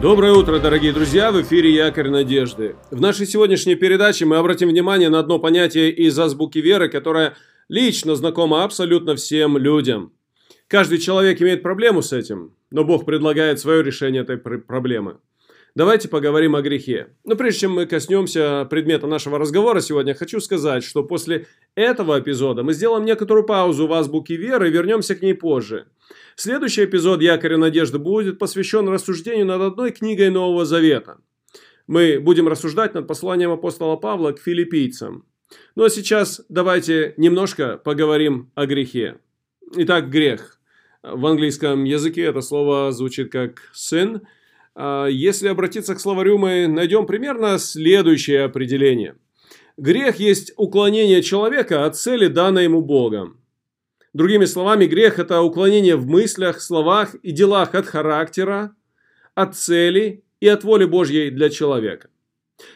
Доброе утро, дорогие друзья! В эфире Якорь Надежды. В нашей сегодняшней передаче мы обратим внимание на одно понятие из азбуки веры, которое лично знакомо абсолютно всем людям. Каждый человек имеет проблему с этим, но Бог предлагает свое решение этой проблемы. Давайте поговорим о грехе. Но прежде чем мы коснемся предмета нашего разговора сегодня, хочу сказать, что после этого эпизода мы сделаем некоторую паузу в азбуке веры и вернемся к ней позже. Следующий эпизод «Якоря надежды» будет посвящен рассуждению над одной книгой Нового Завета. Мы будем рассуждать над посланием апостола Павла к филиппийцам. Ну а сейчас давайте немножко поговорим о грехе. Итак, грех. В английском языке это слово звучит как «sin». А если обратиться к словарю, мы найдем примерно следующее определение. Грех есть уклонение человека от цели, данной ему Богом. Другими словами, грех – это уклонение в мыслях, словах и делах от характера, от цели и от воли Божьей для человека.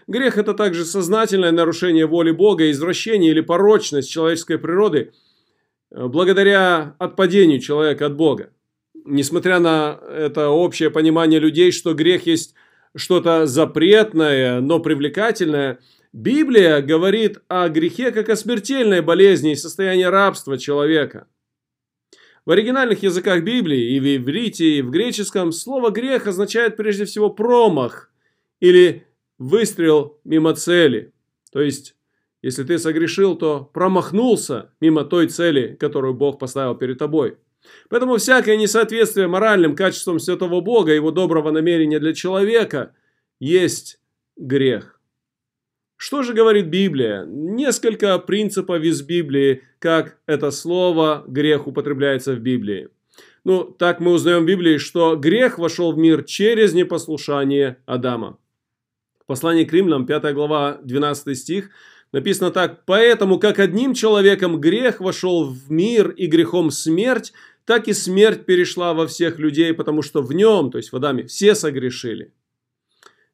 Грех – это также сознательное нарушение воли Бога, извращение или порочность человеческой природы э, благодаря отпадению человека от Бога. Несмотря на это общее понимание людей, что грех есть что-то запретное, но привлекательное – Библия говорит о грехе как о смертельной болезни и состоянии рабства человека. В оригинальных языках Библии и в иврите, и в греческом слово «грех» означает прежде всего промах или выстрел мимо цели. То есть, если ты согрешил, то промахнулся мимо той цели, которую Бог поставил перед тобой. Поэтому всякое несоответствие моральным качествам Святого Бога Его доброго намерения для человека есть грех. Что же говорит Библия? Несколько принципов из Библии, как это слово «грех» употребляется в Библии. Ну, так мы узнаем в Библии, что грех вошел в мир через непослушание Адама. В послании к римлянам, 5 глава, 12 стих, написано так. «Поэтому, как одним человеком грех вошел в мир и грехом смерть, так и смерть перешла во всех людей, потому что в нем, то есть в Адаме, все согрешили».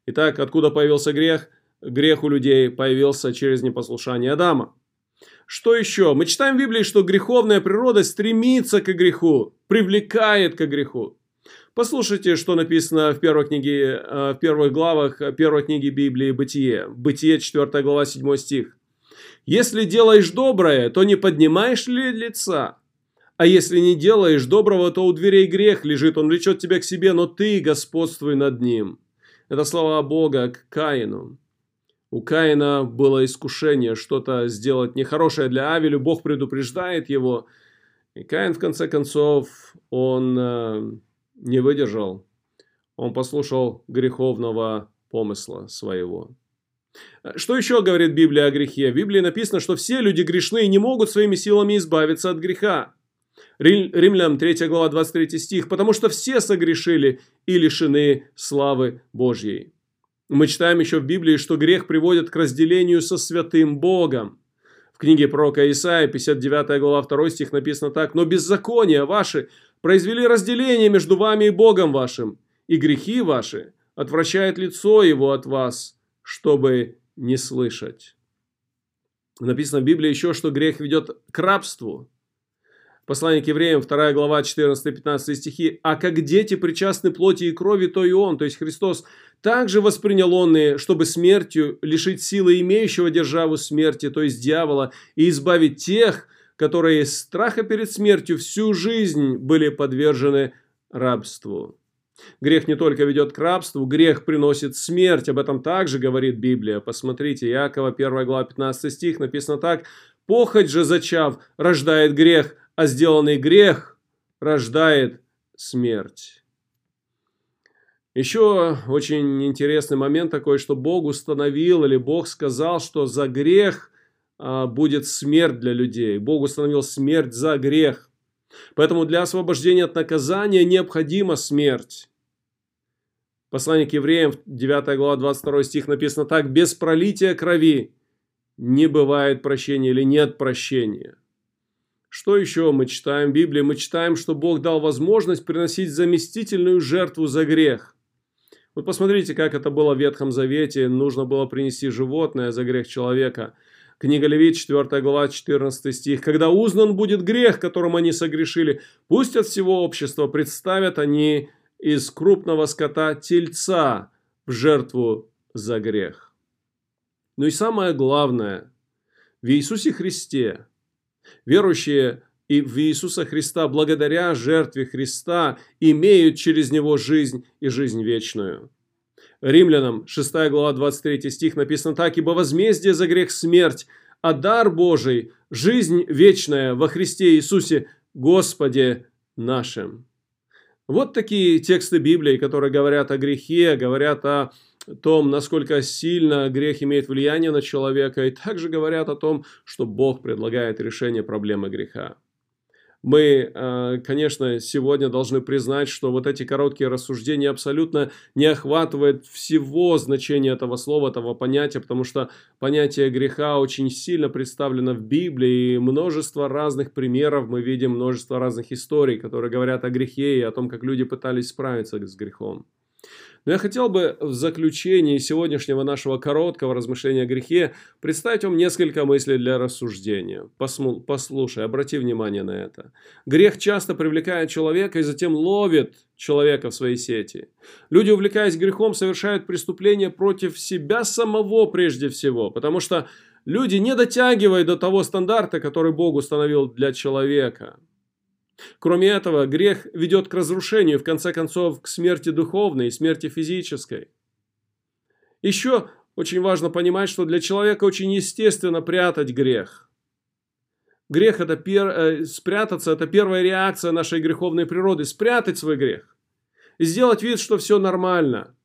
Итак, откуда появился грех – грех у людей появился через непослушание Адама. Что еще? Мы читаем в Библии, что греховная природа стремится к греху, привлекает к греху. Послушайте, что написано в первой книге, э, в первых главах первой книги Библии «Бытие». Бытие, 4 глава, 7 стих. «Если делаешь доброе, то не поднимаешь ли лица? А если не делаешь доброго, то у дверей грех лежит, он влечет тебя к себе, но ты господствуй над ним». Это слова Бога к Каину. У Каина было искушение что-то сделать нехорошее для Авеля, Бог предупреждает его. И Каин, в конце концов, он э, не выдержал. Он послушал греховного помысла своего. Что еще говорит Библия о грехе? В Библии написано, что все люди грешные не могут своими силами избавиться от греха. Римлянам 3 глава 23 стих. «Потому что все согрешили и лишены славы Божьей». Мы читаем еще в Библии, что грех приводит к разделению со святым Богом. В книге пророка Исаия, 59 глава 2 стих написано так. «Но беззакония ваши произвели разделение между вами и Богом вашим, и грехи ваши отвращает лицо его от вас, чтобы не слышать». Написано в Библии еще, что грех ведет к рабству. Послание к евреям, 2 глава, 14-15 стихи. «А как дети причастны плоти и крови, то и он, то есть Христос, также воспринял он и, чтобы смертью лишить силы имеющего державу смерти, то есть дьявола, и избавить тех, которые из страха перед смертью всю жизнь были подвержены рабству». Грех не только ведет к рабству, грех приносит смерть. Об этом также говорит Библия. Посмотрите, Якова, 1 глава, 15 стих, написано так. «Похоть же зачав рождает грех, а сделанный грех рождает смерть. Еще очень интересный момент такой, что Бог установил или Бог сказал, что за грех а, будет смерть для людей. Бог установил смерть за грех. Поэтому для освобождения от наказания необходима смерть. Послание к евреям, 9 глава, 22 стих написано так. «Без пролития крови не бывает прощения или нет прощения». Что еще мы читаем в Библии? Мы читаем, что Бог дал возможность приносить заместительную жертву за грех. Вот посмотрите, как это было в Ветхом Завете. Нужно было принести животное за грех человека. Книга Левит, 4 глава, 14 стих. «Когда узнан будет грех, которым они согрешили, пусть от всего общества представят они из крупного скота тельца в жертву за грех. Ну и самое главное, в Иисусе Христе верующие и в Иисуса Христа благодаря жертве Христа имеют через Него жизнь и жизнь вечную. Римлянам 6 глава 23 стих написано так, «Ибо возмездие за грех смерть, а дар Божий – жизнь вечная во Христе Иисусе, Господе нашим». Вот такие тексты Библии, которые говорят о грехе, говорят о том, насколько сильно грех имеет влияние на человека, и также говорят о том, что Бог предлагает решение проблемы греха. Мы, э, конечно, сегодня должны признать, что вот эти короткие рассуждения абсолютно не охватывают всего значения этого слова, этого понятия, потому что понятие греха очень сильно представлено в Библии, и множество разных примеров мы видим, множество разных историй, которые говорят о грехе и о том, как люди пытались справиться с грехом. Но я хотел бы в заключении сегодняшнего нашего короткого размышления о грехе представить вам несколько мыслей для рассуждения. Послушай, обрати внимание на это. Грех часто привлекает человека и затем ловит человека в своей сети. Люди, увлекаясь грехом, совершают преступления против себя самого прежде всего, потому что люди не дотягивают до того стандарта, который Бог установил для человека. Кроме этого, грех ведет к разрушению, в конце концов, к смерти духовной и смерти физической. Еще очень важно понимать, что для человека очень естественно прятать грех. Грех это пер... э, спрятаться, это первая реакция нашей греховной природы, спрятать свой грех. И сделать вид, что все нормально.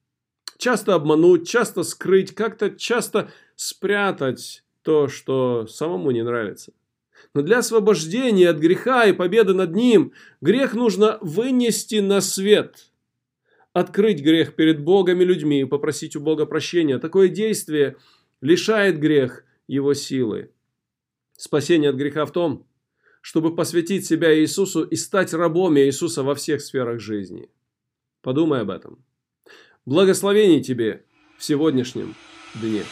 Часто обмануть, часто скрыть, как-то часто спрятать то, что самому не нравится. Но для освобождения от греха и победы над ним грех нужно вынести на свет. Открыть грех перед Богом и людьми и попросить у Бога прощения. Такое действие лишает грех его силы. Спасение от греха в том, чтобы посвятить себя Иисусу и стать рабом Иисуса во всех сферах жизни. Подумай об этом. Благословений тебе в сегодняшнем дне.